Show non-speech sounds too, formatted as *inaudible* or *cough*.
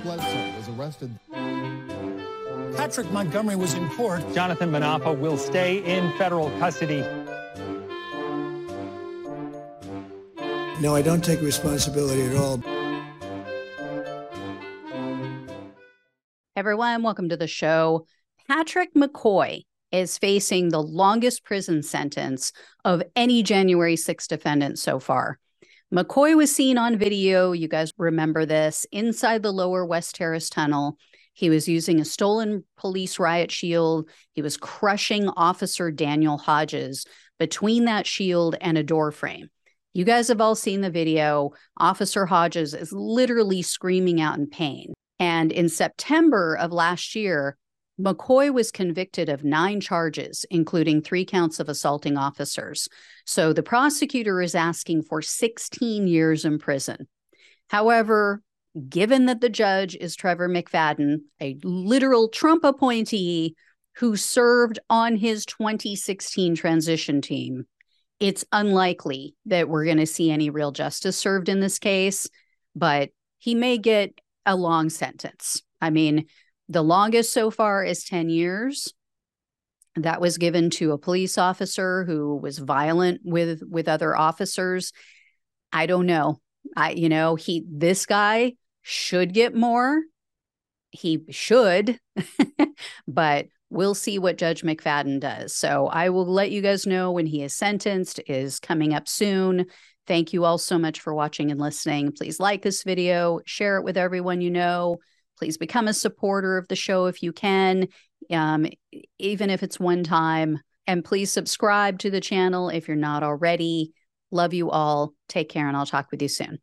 Patrick Bledsoe was arrested. Patrick Montgomery was in court. Jonathan Manapa will stay in federal custody. No, I don't take responsibility at all. Everyone, welcome to the show. Patrick McCaughey is facing the longest prison sentence of any January 6 defendant so far. McCaughey was seen on video. You guys remember this inside the lower West Terrace tunnel. He was using a stolen police riot shield. He was crushing Officer Daniel Hodges between that shield and a door frame. You guys have all seen the video. Officer Hodges is literally screaming out in pain. And in September of last year, McCaughey was convicted of nine charges, including three counts of assaulting officers. So the prosecutor is asking for 16 years in prison. However, given that the judge is Trevor McFadden, a literal Trump appointee who served on his 2016 transition team, it's unlikely that we're going to see any real justice served in this case, but he may get a long sentence. I mean, the longest so far is 10 years. That was given to a police officer who was violent with with other officers. I don't know. I you know, he this guy should get more. He should. *laughs* but we'll see what Judge McFadden does. So I will let you guys know when he is sentenced is coming up soon. Thank you all so much for watching and listening. Please like this video, share it with everyone you know. Please become a supporter of the show if you can, um, even if it's one time. And please subscribe to the channel if you're not already. Love you all. Take care, and I'll talk with you soon.